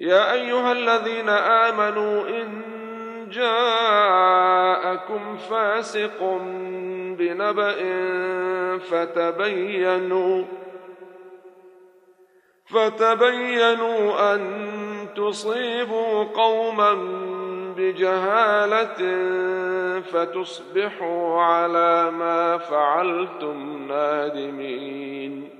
يا أيها الذين آمنوا إن جاءكم فاسق بنبأ فتبينوا فتبينوا أن تصيبوا قوما بجهالة فتصبحوا على ما فعلتم نادمين.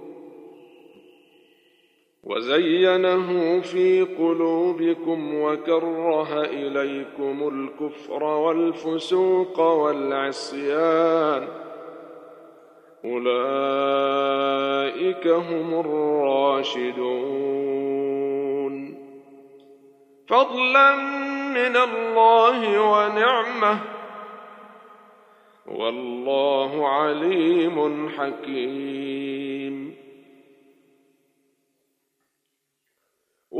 وزينه في قلوبكم وكره إليكم الكفر والفسوق والعصيان. أولئك هم الراشدون. فضلا من الله ونعمة. والله عليم حكيم.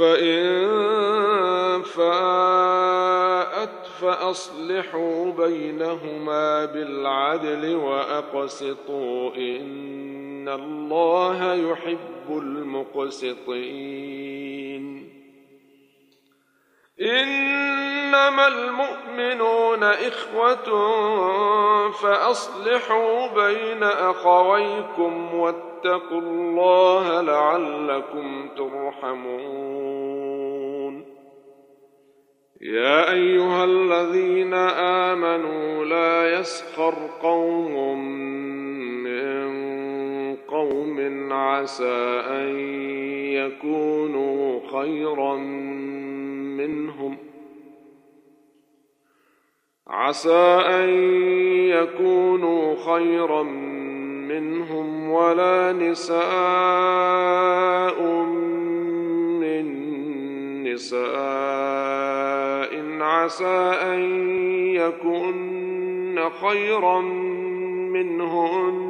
فإن فاءت فأصلحوا بينهما بالعدل وأقسطوا إن الله يحب المقسطين. إنما المؤمنون إخوة فأصلحوا بين أخويكم واتقوا الله لعلكم ترحمون. يا أيها الذين آمنوا لا يسخر قوم من قوم عسى أن يكونوا خيرا منهم. عسى أن يكونوا خيرا منهم ولا نساء من نساء. عسى أن يكن خيرا منهن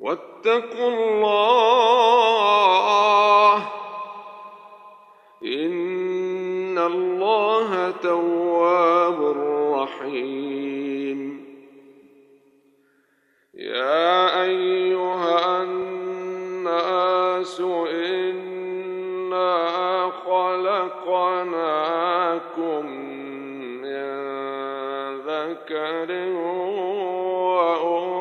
واتقوا الله. إن الله تواب رحيم. يا أيها الناس إنا خلقناكم من ذكر وأنثى.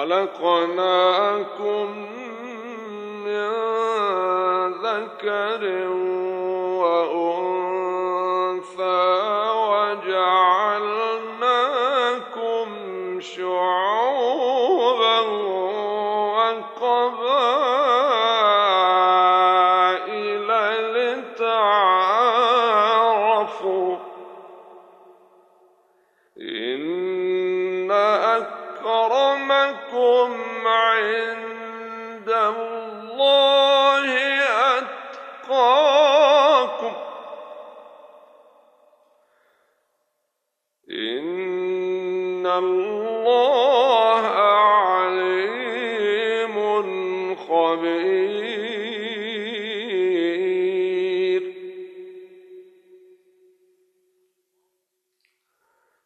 خلقناكم من ذكر أكرمكم عند الله أتقاكم. إن الله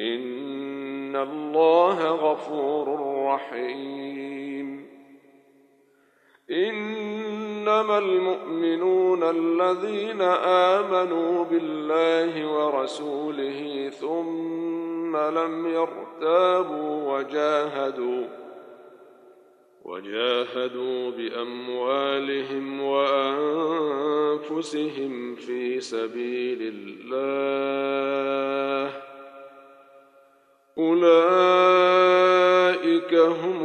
إن الله غفور رحيم. إنما المؤمنون الذين آمنوا بالله ورسوله ثم لم يرتابوا وجاهدوا وجاهدوا بأموالهم وأنفسهم في سبيل الله.